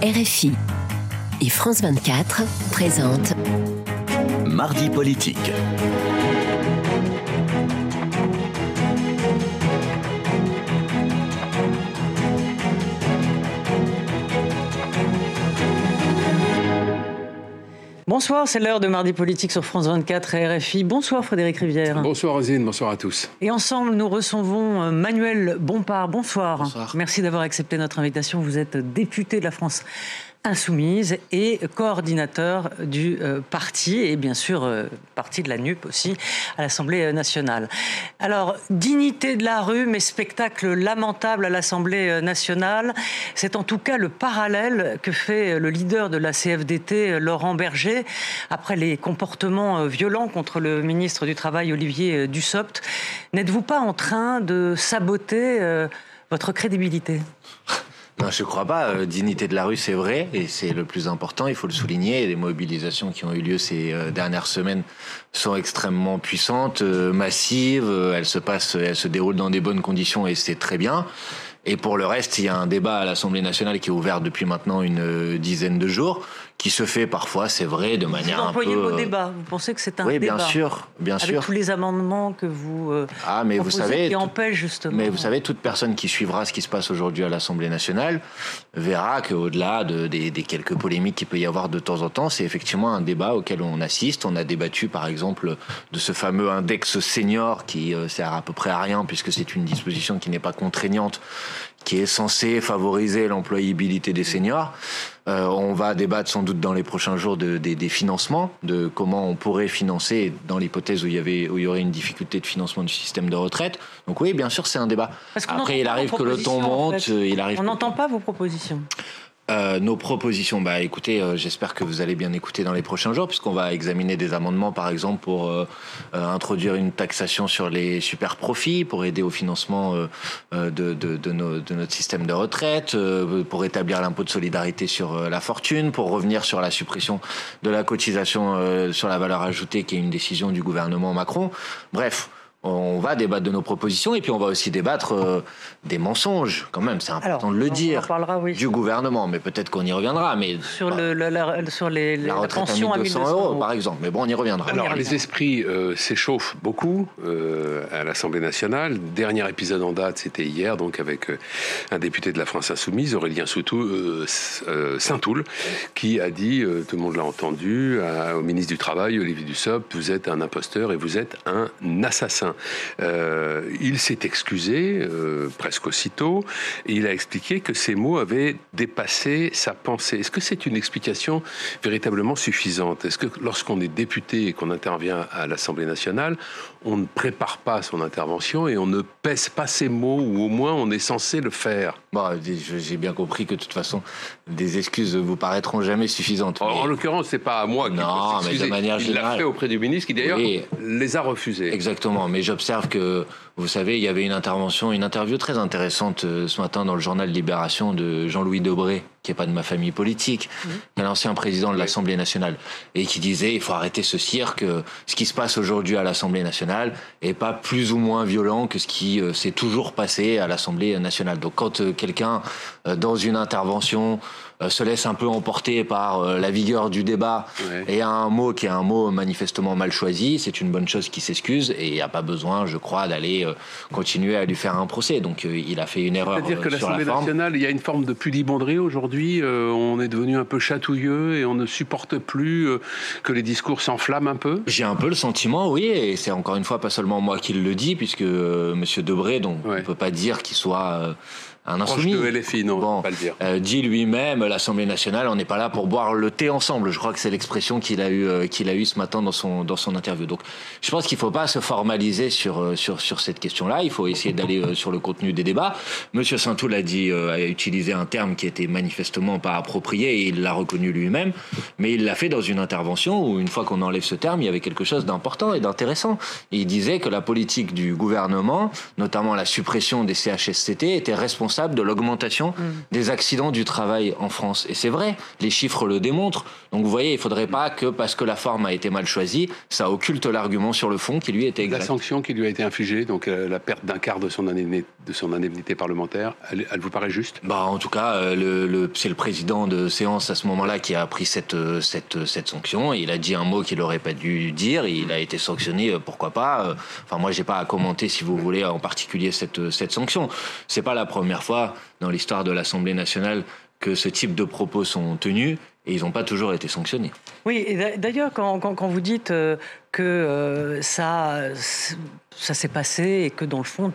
RFI et France 24 présentent Mardi politique. Bonsoir, c'est l'heure de Mardi Politique sur France 24 et RFI. Bonsoir Frédéric Rivière. Bonsoir Rosine, bonsoir à tous. Et ensemble, nous recevons euh, Manuel Bompard. Bonsoir. Bonsoir. Merci d'avoir accepté notre invitation. Vous êtes député de la France insoumise et coordinateur du euh, parti et bien sûr euh, parti de la NUP aussi à l'Assemblée nationale. Alors, dignité de la rue, mais spectacle lamentable à l'Assemblée nationale, c'est en tout cas le parallèle que fait le leader de la CFDT, Laurent Berger, après les comportements violents contre le ministre du Travail, Olivier Dussopt. N'êtes-vous pas en train de saboter euh, votre crédibilité? Non, je ne crois pas. Euh, dignité de la rue, c'est vrai, et c'est le plus important, il faut le souligner. Les mobilisations qui ont eu lieu ces euh, dernières semaines sont extrêmement puissantes, euh, massives, elles se passent, elles se déroulent dans des bonnes conditions, et c'est très bien. Et pour le reste, il y a un débat à l'Assemblée nationale qui est ouvert depuis maintenant une dizaine de jours qui se fait parfois, c'est vrai, de manière vous un peu. Vous employez vos débats. Vous pensez que c'est un oui, débat bien sûr, bien avec sûr. tous les amendements que vous euh, ah, mais vous savez, qui empêchent justement. Mais vous savez, toute personne qui suivra ce qui se passe aujourd'hui à l'Assemblée nationale verra qu'au-delà de, des, des, quelques polémiques qu'il peut y avoir de temps en temps, c'est effectivement un débat auquel on assiste. On a débattu, par exemple, de ce fameux index senior qui euh, sert à peu près à rien puisque c'est une disposition qui n'est pas contraignante qui est censée favoriser l'employabilité des seniors. Euh, on va débattre sans doute dans les prochains jours de, de, des financements, de comment on pourrait financer dans l'hypothèse où il y avait où il y aurait une difficulté de financement du système de retraite. Donc oui, bien sûr, c'est un débat. Après, il arrive que le ton monte, en fait. il arrive. On n'entend pas vos propositions. Euh, nos propositions, bah écoutez, euh, j'espère que vous allez bien écouter dans les prochains jours, puisqu'on va examiner des amendements, par exemple, pour euh, introduire une taxation sur les super profits, pour aider au financement de, de, notre système de retraite, pour établir l'impôt de solidarité sur la fortune, pour revenir sur la suppression de la cotisation sur la valeur ajoutée, qui est une décision du gouvernement Macron. Bref on va débattre de nos propositions et puis on va aussi débattre euh, des mensonges, quand même, c'est important Alors, de le on dire, en parlera, oui. du gouvernement, mais peut-être qu'on y reviendra. Mais sur, le, la, la, sur les, la retraite à 1200 euros, par exemple, mais bon, on y reviendra. Alors, y les esprits euh, s'échauffent beaucoup euh, à l'Assemblée nationale. Dernier épisode en date, c'était hier, donc avec euh, un député de la France Insoumise, Aurélien Soutou, euh, Saint-Toul, qui a dit, tout le monde l'a entendu, à, au ministre du Travail, Olivier Dussopt, vous êtes un imposteur et vous êtes un assassin. Euh, il s'est excusé euh, presque aussitôt et il a expliqué que ces mots avaient dépassé sa pensée. Est-ce que c'est une explication véritablement suffisante? Est-ce que lorsqu'on est député et qu'on intervient à l'Assemblée nationale, on ne prépare pas son intervention et on ne pèse pas ses mots ou au moins on est censé le faire? Bon, j'ai bien compris que de toute façon, des excuses vous paraîtront jamais suffisantes. En, en l'occurrence, c'est pas à moi non, mais de manière Il l'a générale. fait auprès du ministre qui d'ailleurs Oui. les a refusés. Exactement, mais j'observe que, vous savez, il y avait une intervention, une interview très intéressante euh, ce matin dans le journal Libération de Jean-Louis Debré, qui est pas de ma famille politique, mmh. l'ancien président de l'Assemblée nationale, et qui disait il faut arrêter ce cirque. Ce qui se passe aujourd'hui à l'Assemblée nationale est pas plus ou moins violent que ce qui euh, s'est toujours passé à l'Assemblée nationale. Donc quand euh, quelqu'un euh, dans une intervention euh, se laisse un peu emporter par euh, la vigueur du débat Ouais. et a un mot qui est un mot manifestement mal choisi, c'est une bonne chose qui s'excuse et il n'y a pas besoin, je crois, d'aller euh, continuer à lui faire un procès. Donc euh, il a fait une erreur C'est-à-dire que euh, la l'Assemblée forme. nationale, il y a une forme de pudibonderie aujourd'hui. euh, on est devenu un peu chatouilleux et on ne supporte plus euh, que les discours s'enflamment un peu. J'ai un peu le sentiment, oui, et c'est encore une fois pas seulement moi qui le dis, puisque euh, Monsieur Debré, donc Ouais. on peut pas dire qu'il soit un Proche insoumis. de LFI, non, Bon, pas le dire. euh, dit lui-même, l'Assemblée nationale, on n'est pas là pour boire le thé ensemble. Je crois que c'est l'expression qu'il a eu, euh, qu'il a eu ce matin dans son dans son interview. Donc, je pense qu'il faut pas se formaliser sur euh, sur sur cette question-là. Il faut essayer d'aller euh, sur le contenu des débats. Monsieur Saintoul a dit, a utilisé un terme qui était manifestement pas approprié et il l'a reconnu lui-même. Mais il l'a fait dans une intervention où, une fois qu'on enlève ce terme, il y avait quelque chose d'important et d'intéressant. Il disait que la politique du gouvernement, notamment la suppression des CHSCT, était responsable responsable de l'augmentation mm. des accidents du travail en France. Et c'est vrai, les chiffres le démontrent. Donc vous voyez, il ne faudrait pas que parce que la forme a été mal choisie, ça occulte l'argument sur le fond qui lui était exact. La sanction qui lui a été infligée, donc euh, la perte d'un quart de son indemnité, de son indemnité parlementaire, elle, vous paraît juste? Bah, En tout cas, euh, le, c'est le président de séance à ce moment-là qui a pris cette, euh, cette, cette sanction. Il a dit un mot qu'il n'aurait pas dû dire. Il a été sanctionné, pourquoi pas. Enfin, moi, j'ai pas à commenter, si vous voulez, en particulier cette, cette sanction. C'est pas la première fois dans l'histoire de l'Assemblée nationale que ce type de propos sont tenus et ils n'ont pas toujours été sanctionnés. Oui, d'ailleurs, quand, vous dites euh, que euh, ça, ça s'est passé et que dans le fond,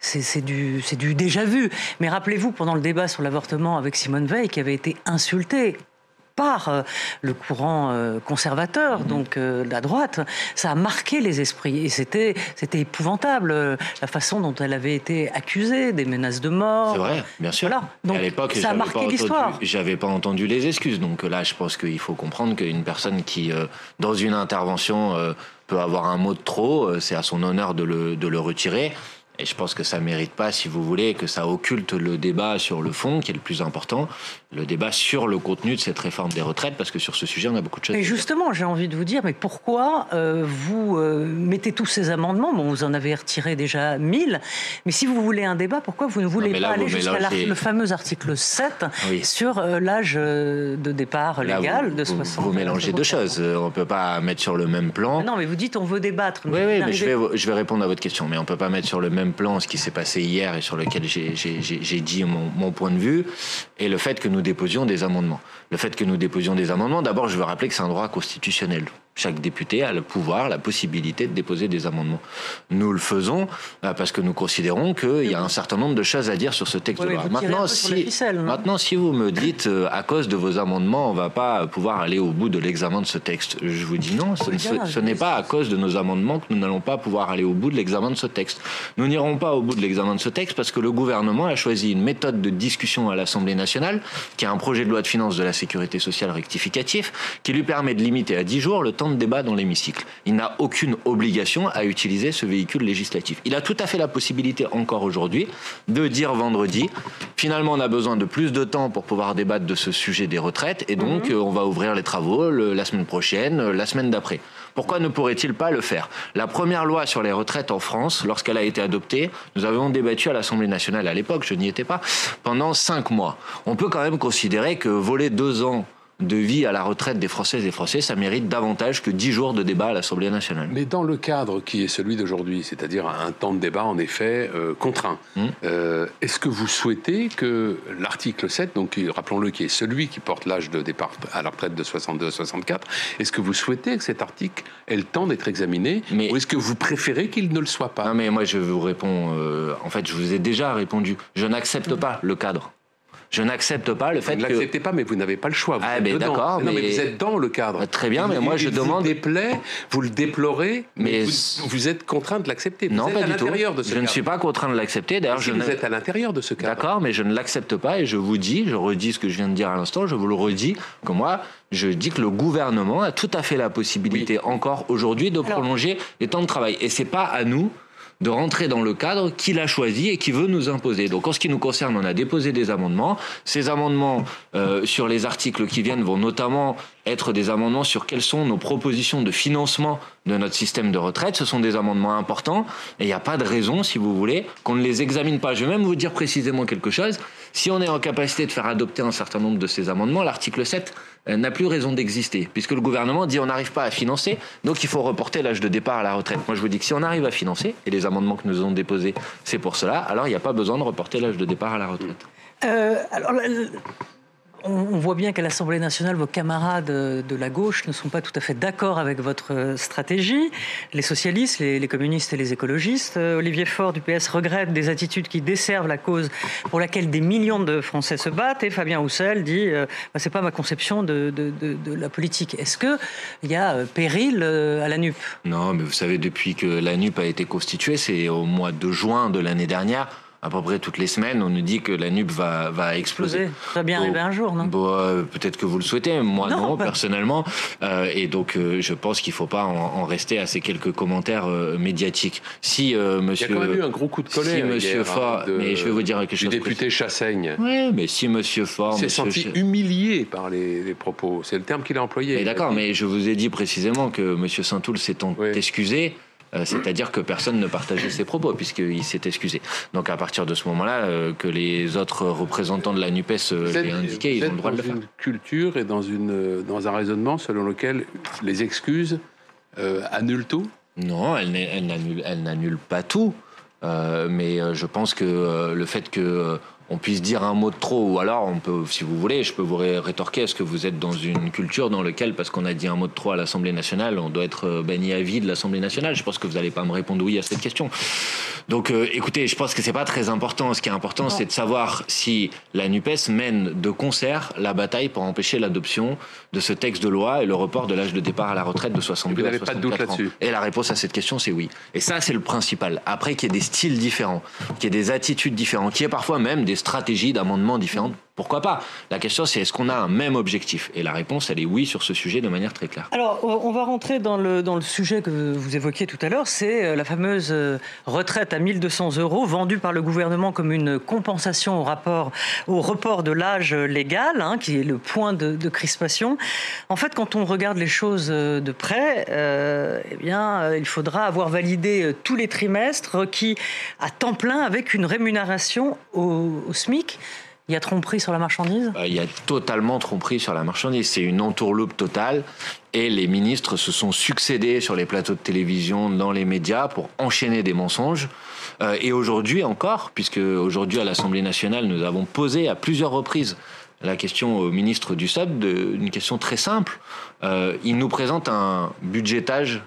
c'est du déjà vu. Mais rappelez-vous, pendant le débat sur l'avortement avec Simone Veil, qui avait été insultée par euh, le courant euh, conservateur, mhm. donc euh, la droite, ça a marqué les esprits. Et c'était, c'était épouvantable la façon dont elle avait été accusée, des menaces de mort. C'est vrai, bien sûr. Donc, à l'époque, ça a marqué l'histoire. J'avais pas entendu les excuses. Donc là, je pense qu'il faut comprendre qu'une personne qui, dans une intervention, peut avoir un mot de trop, c'est à son honneur de le, de le retirer. Et je pense que ça mérite pas, si vous voulez, que ça occulte le débat sur le fond, qui est le plus important, le débat sur le contenu de cette réforme des retraites, parce que sur ce sujet, on a beaucoup de choses. Et justement, j'ai envie de vous dire, mais pourquoi euh, vous euh, mettez tous ces amendements? Bon, vous en avez retiré déjà 1000, mais si vous voulez un débat, pourquoi vous ne voulez pas aller jusqu'à le fameux article 7 sur euh, l'âge de départ légal de 60 Vous, mélangez deux choses. On ne peut pas mettre sur le même plan. non, mais vous dites on veut débattre. Oui, oui, mais je vais, je vais répondre à votre question. Mais on ne peut pas mettre sur le même plan ce qui s'est passé hier et sur lequel j'ai dit mon, point de vue et le fait que nous déposions des amendements. Le fait que nous déposions des amendements, d'abord, je veux rappeler que c'est un droit constitutionnel. Chaque député a le pouvoir, la possibilité de déposer des amendements. Nous le faisons euh, parce que nous considérons qu'il y a un certain nombre de choses à dire sur ce texte de loi. Maintenant, si, maintenant, si vous me dites euh, à cause de vos amendements, on va pas pouvoir aller au bout de l'examen de ce texte, je vous dis non. Ce, ce n'est pas à cause de nos amendements que nous n'allons pas pouvoir aller au bout de l'examen de ce texte. Nous n'irons pas au bout de l'examen de ce texte parce que le gouvernement a choisi une méthode de discussion à l'Assemblée nationale, qui est un projet de loi de finances de la sécurité sociale rectificatif, qui lui permet de limiter à 10 jours le temps de débat dans l'hémicycle. Il n'a aucune obligation à utiliser ce véhicule législatif. Il a tout à fait la possibilité encore aujourd'hui de dire vendredi, finalement on a besoin de plus de temps pour pouvoir débattre de ce sujet des retraites et donc mhm. euh, on va ouvrir les travaux la semaine prochaine, euh, la semaine d'après. Pourquoi ne pourrait-il pas le faire? La première loi sur les retraites en France, lorsqu'elle a été adoptée, nous avons débattu à l'Assemblée nationale à l'époque, je n'y étais pas, pendant cinq mois. On peut quand même considérer que voler deux ans de vie à la retraite des Françaises et Français, ça mérite davantage que dix jours de débat à l'Assemblée nationale. Mais dans le cadre qui est celui d'aujourd'hui, c'est-à-dire un temps de débat en effet euh, contraint, hum. euh, est-ce que vous souhaitez que l'article 7, donc rappelons-le qui est celui qui porte l'âge de départ à la retraite de 62 à 64, est-ce que vous souhaitez que cet article ait le temps d'être examiné mais, ou est-ce que vous préférez qu'il ne le soit pas? Non mais moi je vous réponds, euh, en fait je vous ai déjà répondu, je n'accepte pas le cadre. Je n'accepte pas le fait vous que. Vous l'acceptez pas, mais vous n'avez pas le choix. Vous ah, mais d'accord. Mais... mais... vous êtes dans le cadre. Très bien, mais moi je demande. Vous déplaît, vous le déplorez, mais, vous, êtes contraint de l'accepter. Non, pas à du tout. De ce je ne suis pas contraint de l'accepter. D'ailleurs, je vous êtes à l'intérieur de ce cadre. D'accord, mais je ne l'accepte pas et je vous dis, je redis ce que je viens de dire à l'instant, je vous le redis que moi, je dis que le gouvernement a tout à fait la possibilité encore aujourd'hui de prolonger les temps de travail. Et c'est pas à nous de rentrer dans le cadre qu'il a choisi et qui veut nous imposer. Donc en ce qui nous concerne, on a déposé des amendements. Ces amendements euh, sur les articles qui viennent vont notamment être des amendements sur quelles sont nos propositions de financement de notre système de retraite. Ce sont des amendements importants et il n'y a pas de raison, si vous voulez, qu'on ne les examine pas. Je vais même vous dire précisément quelque chose. Si on est en capacité de faire adopter un certain nombre de ces amendements, l'article 7 euh, n'a plus raison d'exister, puisque le gouvernement dit on n'arrive pas à financer, donc il faut reporter l'âge de départ à la retraite. Moi je vous dis que si on arrive à financer, et les amendements que nous avons déposés, c'est pour cela, alors il n'y a pas besoin de reporter l'âge de départ à la retraite. Euh, alors, on, voit bien qu'à l'Assemblée nationale, vos camarades de la gauche ne sont pas tout à fait d'accord avec votre stratégie. Les socialistes, les, communistes et les écologistes. Euh, Olivier Faure du PS regrette des attitudes qui desservent la cause pour laquelle des millions de Français se battent. Et Fabien Roussel dit euh, bah, c'est pas ma conception de, la politique. Est-ce qu'il y a euh, péril à la NUP? Non, mais vous savez, depuis que la NUP a été constituée, c'est au mois de juin de l'année dernière à peu près toutes les semaines, on nous dit que la NUP va, va exploser. Ça va bien arriver un jour, non? euh, Peut-être que vous le souhaitez, moi non, personnellement. Euh, et donc, euh, je pense qu'il ne faut pas en, rester à ces quelques commentaires médiatiques. Si monsieur, il y a quand même eu un gros coup de colère. Si monsieur Faure, hein, mais je vais vous dire quelque chose. Du député Chassaigne. Oui, mais si monsieur Faure s'est senti humilié par les, propos, c'est le terme qu'il a employé. D'accord, mais je vous ai dit précisément que monsieur Saint-Toul s'est excusé euh, c'est-à-dire que personne ne partageait ses propos puisqu'il s'est excusé. Donc à partir de ce moment-là, euh, que les autres représentants de la Nupes euh, l'aient indiqué, ils ont le droit de le faire. Dans une culture et dans une dans un raisonnement selon lequel les excuses annulent tout? Non, elles, elles n'annulent pas tout. mais je pense que le fait que on puisse dire un mot de trop, ou alors on peut, si vous voulez, je peux vous rétorquer, est-ce que vous êtes dans une culture dans laquelle, parce qu'on a dit un mot de trop à l'Assemblée nationale, on doit être euh, banni à vie de l'Assemblée nationale Je pense que vous n'allez pas me répondre oui à cette question. Donc euh, écoutez, je pense que c'est pas très important. Ce qui est important, c'est de savoir si la NUPES mène de concert la bataille pour empêcher l'adoption de ce texte de loi et le report de l'âge de départ à la retraite de 62 à 64 pas de doute là-dessus. Et la réponse à cette question, c'est oui. Et ça, c'est le principal. Après, qu'il y ait des styles différents, qu'il y ait des attitudes différentes, qu'il y ait parfois même des stratégies d'amendement différentes pourquoi pas? La question, c'est est-ce qu'on a un même objectif? Et la réponse, elle est oui sur ce sujet de manière très claire. Alors, on va rentrer dans le, dans le sujet que vous évoquiez tout à l'heure, c'est euh, la fameuse euh, retraite à 1200 euros vendue par le gouvernement comme une compensation au, rapport, au report de l'âge légal, hein, qui est le point de, crispation. En fait, quand on regarde les choses euh, de près, eh bien, il faudra avoir validé tous les trimestres requis à temps plein avec une rémunération au SMIC. Il y a tromperie sur la marchandise? Euh, Il y a totalement tromperie sur la marchandise. C'est une entourloupe totale. Et les ministres se sont succédés sur les plateaux de télévision, dans les médias, pour enchaîner des mensonges. Euh, et aujourd'hui encore, puisque aujourd'hui à l'Assemblée nationale, nous avons posé à plusieurs reprises la question au ministre du SAD, une question très simple. Euh, il nous présente un budgétage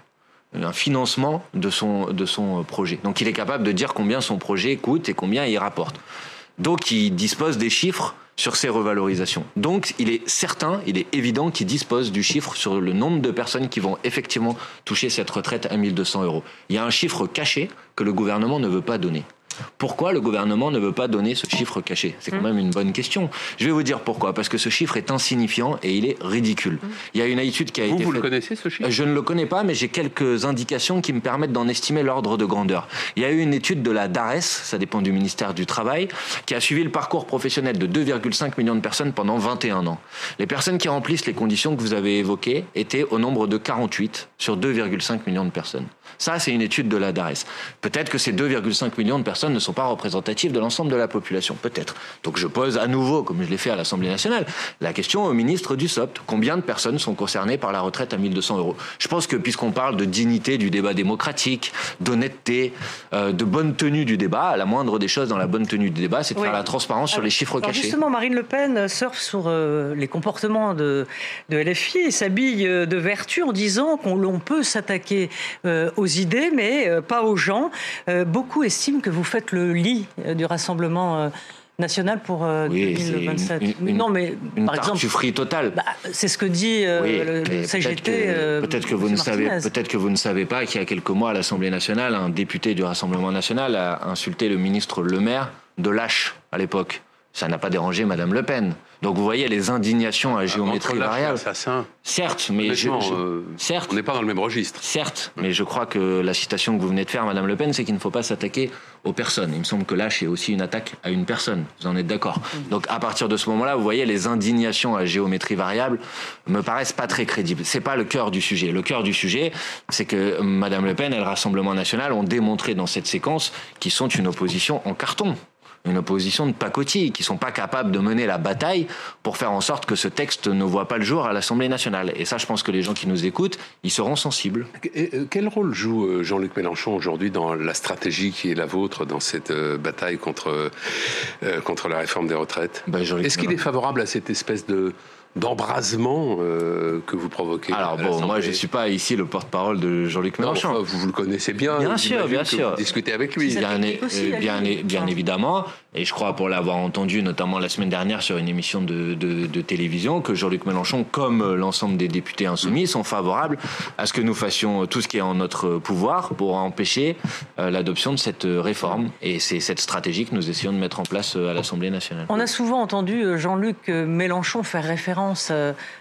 un financement de son, de son projet. Donc il est capable de dire combien son projet coûte et combien il rapporte. Donc il dispose des chiffres sur ces revalorisations. Donc il est certain, il est évident qu'il dispose du chiffre sur le nombre de personnes qui vont effectivement toucher cette retraite à 1200 euros. Il y a un chiffre caché que le gouvernement ne veut pas donner. Pourquoi le gouvernement ne veut pas donner ce chiffre caché? C'est quand hmm. même une bonne question. Je vais vous dire pourquoi. Parce que ce chiffre est insignifiant et il est ridicule. Hmm. Il y a une étude qui a été faite. Vous le connaissez ce chiffre? Je ne le connais pas, mais j'ai quelques indications qui me permettent d'en estimer l'ordre de grandeur. Il y a eu une étude de la DARES, ça dépend du ministère du Travail, qui a suivi le parcours professionnel de 2,5 millions de personnes pendant 21 ans. Les personnes qui remplissent les conditions que vous avez évoquées étaient au nombre de 48 sur 2,5 millions de personnes. Ça, c'est une étude de la DARES. Peut-être que ces 2,5 millions de personnes ne sont pas représentatives de l'ensemble de la population. Peut-être. Donc je pose à nouveau, comme je l'ai fait à l'Assemblée nationale, la question au ministre du SOPT. Combien de personnes sont concernées par la retraite à 1200 euros? Je pense que puisqu'on parle de dignité du débat démocratique, d'honnêteté, euh, de bonne tenue du débat, la moindre des choses dans la bonne tenue du débat, c'est de faire la transparence sur les chiffres alors cachés. Justement, Marine Le Pen surfe sur euh, les comportements de, de LFI et s'habille euh, de vertu en disant qu'on peut s'attaquer aux idées, mais pas aux gens. beaucoup estiment que vous faites le lit euh, du Rassemblement euh, national pour 2027. Euh, non, mais une par exemple, totale. Bah, c'est ce que dit le CGT. Peut-être que, vous ne savez, peut-être que vous ne savez pas qu'il y a quelques mois à l'Assemblée nationale, un député du Rassemblement national a insulté le ministre Le Maire de lâche à l'époque. Ça n'a pas dérangé Madame Le Pen. Donc vous voyez les indignations à géométrie variable. Certes, mais je, euh, certes, on n'est pas dans le même registre. Certes, mais je crois que la citation que vous venez de faire, Madame Le Pen, c'est qu'il ne faut pas s'attaquer aux personnes. Il me semble que lâche est aussi une attaque à une personne. Vous en êtes d'accord Donc à partir de ce moment-là, vous voyez les indignations à géométrie variable me paraissent pas très crédibles. C'est pas le cœur du sujet. Le cœur du sujet, c'est que Madame Le Pen et le Rassemblement national ont démontré dans cette séquence qu'ils sont une opposition en carton une opposition de pacotille, qui sont pas capables de mener la bataille pour faire en sorte que ce texte ne voit pas le jour à l'Assemblée nationale. Et ça, je pense que les gens qui nous écoutent, ils seront sensibles. Euh, quel rôle joue euh, Jean-Luc Mélenchon aujourd'hui dans la stratégie qui est la vôtre dans cette euh, bataille contre, contre la réforme des retraites? Ben, Est-ce qu'il est favorable à cette espèce de d'embrasement euh, que vous provoquez. Alors bon, moi je ne suis pas ici le porte-parole de Jean-Luc Mélenchon. vous, vous le connaissez bien. Bien sûr, bien sûr. Vous discutez avec lui. Bien, bien, bien, évidemment. Et je crois pour l'avoir entendu notamment la semaine dernière sur une émission de, de, télévision que Jean-Luc Mélenchon, comme l'ensemble des députés insoumis, sont favorables à ce que nous fassions tout ce qui est en notre pouvoir pour empêcher euh, l'adoption de cette réforme. Et c'est cette stratégie que nous essayons de mettre en place euh, à l'Assemblée nationale. On a souvent entendu euh, Jean-Luc Mélenchon faire référence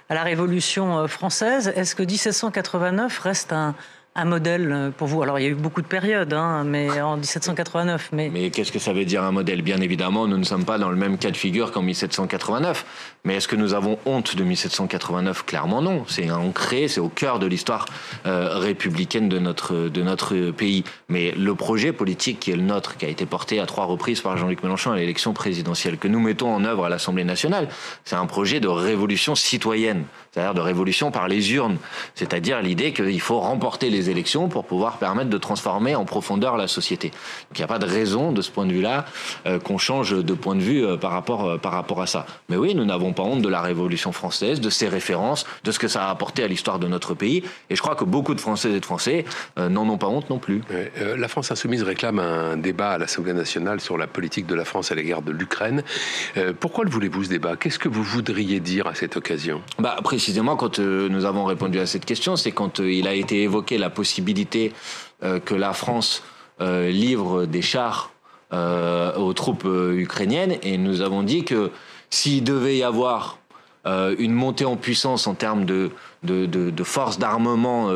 à la Révolution française. Est-ce que 1789 reste un, un modèle euh, pour vous Alors, il y a eu beaucoup de périodes, hein, mais en 1789. Mais, mais qu'est-ce que ça veut dire un modèle? Bien évidemment, nous ne sommes pas dans le même cas de figure qu'en 1789. Mais est-ce que nous avons honte de 1789 Clairement non. C'est ancré, c'est au cœur de l'histoire euh, républicaine de notre, de notre pays. Mais le projet politique qui est le nôtre, qui a été porté à trois reprises par Jean-Luc Mélenchon à l'élection présidentielle, que nous mettons en œuvre à l'Assemblée nationale, c'est un projet de révolution citoyenne, c'est-à-dire de révolution par les urnes, c'est-à-dire l'idée qu'il faut remporter les élections pour pouvoir permettre de transformer en profondeur la société. Donc il n'y a pas de raison de ce point de vue-là euh, qu'on change de point de vue euh, par, rapport, euh, par rapport à ça. Mais oui, nous n'avons pas honte de la Révolution française, de ses références, de ce que ça a apporté à l'histoire de notre pays. Et je crois que beaucoup de Françaises et de Français n'en ont pas honte non plus. la France insoumise réclame un débat à l'Assemblée nationale sur la politique de la France à l'égard de l'Ukraine. pourquoi le voulez-vous ce débat? Qu'est-ce que vous voudriez dire à cette occasion? Bah, Précisément, quand nous avons répondu à cette question, c'est quand il a été évoqué la possibilité euh, que la France euh, livre des chars euh, aux troupes ukrainiennes. Et nous avons dit que s'il devait y avoir une montée en puissance en termes de, de, de, forces d'armement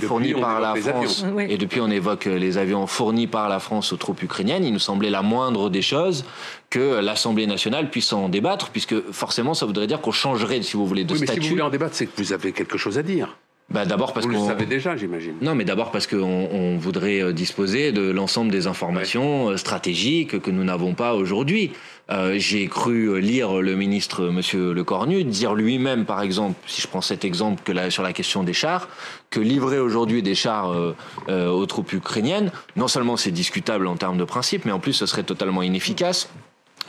fournies par la France, et depuis on évoque les avions fournis par la France aux troupes ukrainiennes, il nous semblait la moindre des choses que l'Assemblée nationale puisse en débattre, puisque forcément ça voudrait dire qu'on changerait, si vous voulez, de oui, statut. Mais si vous voulez en débattre, c'est que vous avez quelque chose à dire. Bah d'abord parce Vous le savez déjà, j'imagine. Non, mais d'abord parce qu'on on voudrait euh, disposer de l'ensemble des informations euh, stratégiques que nous n'avons pas aujourd'hui. Euh, J'ai cru lire le ministre Monsieur Le Cornu dire lui-même, par exemple, si je prends cet exemple que là, sur la question des chars, que livrer aujourd'hui des chars euh, euh, aux troupes ukrainiennes, non seulement c'est discutable en termes de principe, mais en plus ce serait totalement inefficace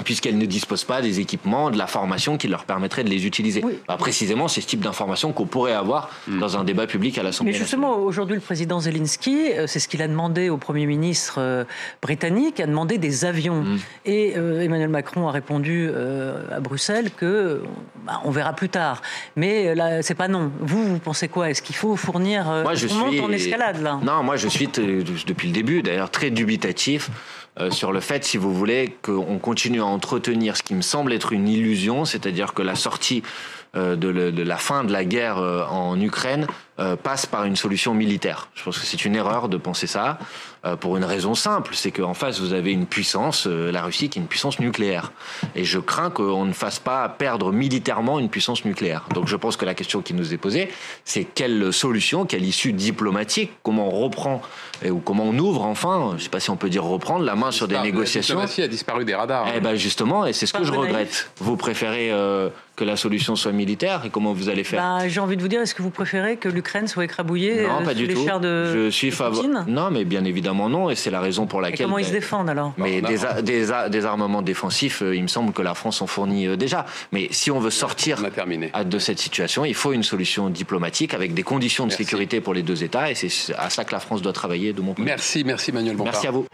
puisqu'elles ne disposent pas des équipements, de la formation qui leur permettrait de les utiliser. Bah, précisément, c'est ce type d'information qu'on pourrait avoir mm. dans un débat public à l'Assemblée Mais justement, aujourd'hui, le président Zelensky, euh, c'est ce qu'il a demandé au Premier ministre euh, britannique, a demandé des avions. Mm. Et euh, Emmanuel Macron a répondu à Bruxelles que bah, on verra plus tard. Mais là, c'est pas non. Vous, vous pensez quoi? Est-ce qu'il faut fournir moi, je suis... en escalade là? Non, moi je suis depuis le début, d'ailleurs, très dubitatif euh, sur le fait, si vous voulez, qu'on continue à entretenir ce qui me semble être une illusion, c'est-à-dire que la sortie euh, de, la fin de la guerre euh, en Ukraine passe par une solution militaire. Je pense que c'est une erreur de penser ça. Euh, pour une raison simple, c'est qu'en face vous avez une puissance, euh, la Russie, qui est une puissance nucléaire. Et je crains qu'on ne fasse pas perdre militairement une puissance nucléaire. Donc je pense que la question qui nous est posée, c'est quelle solution, quelle issue diplomatique, comment on reprend ou comment on ouvre enfin, je ne sais pas si on peut dire reprendre la main sur des négociations. La diplomatie a disparu des radars. Eh ben justement, et c'est ce que je regrette. Vous préférez euh, que la solution soit militaire et comment vous allez faire? Ben, J'ai envie de vous dire, est-ce que vous préférez que l'Ukraine soit écrabouillée non, pas du les tout. de Je suis favorable. Non, mais bien évidemment non, et c'est la raison pour laquelle. comment ils se défendent alors Mais des, des, armements défensifs, euh, il me semble que la France en fournit euh, déjà. Mais si on veut sortir de cette situation, il faut une solution diplomatique avec des conditions de sécurité pour les deux États, et c'est à ça que la France doit travailler de mon point de vue. Merci, merci Manuel Merci à vous.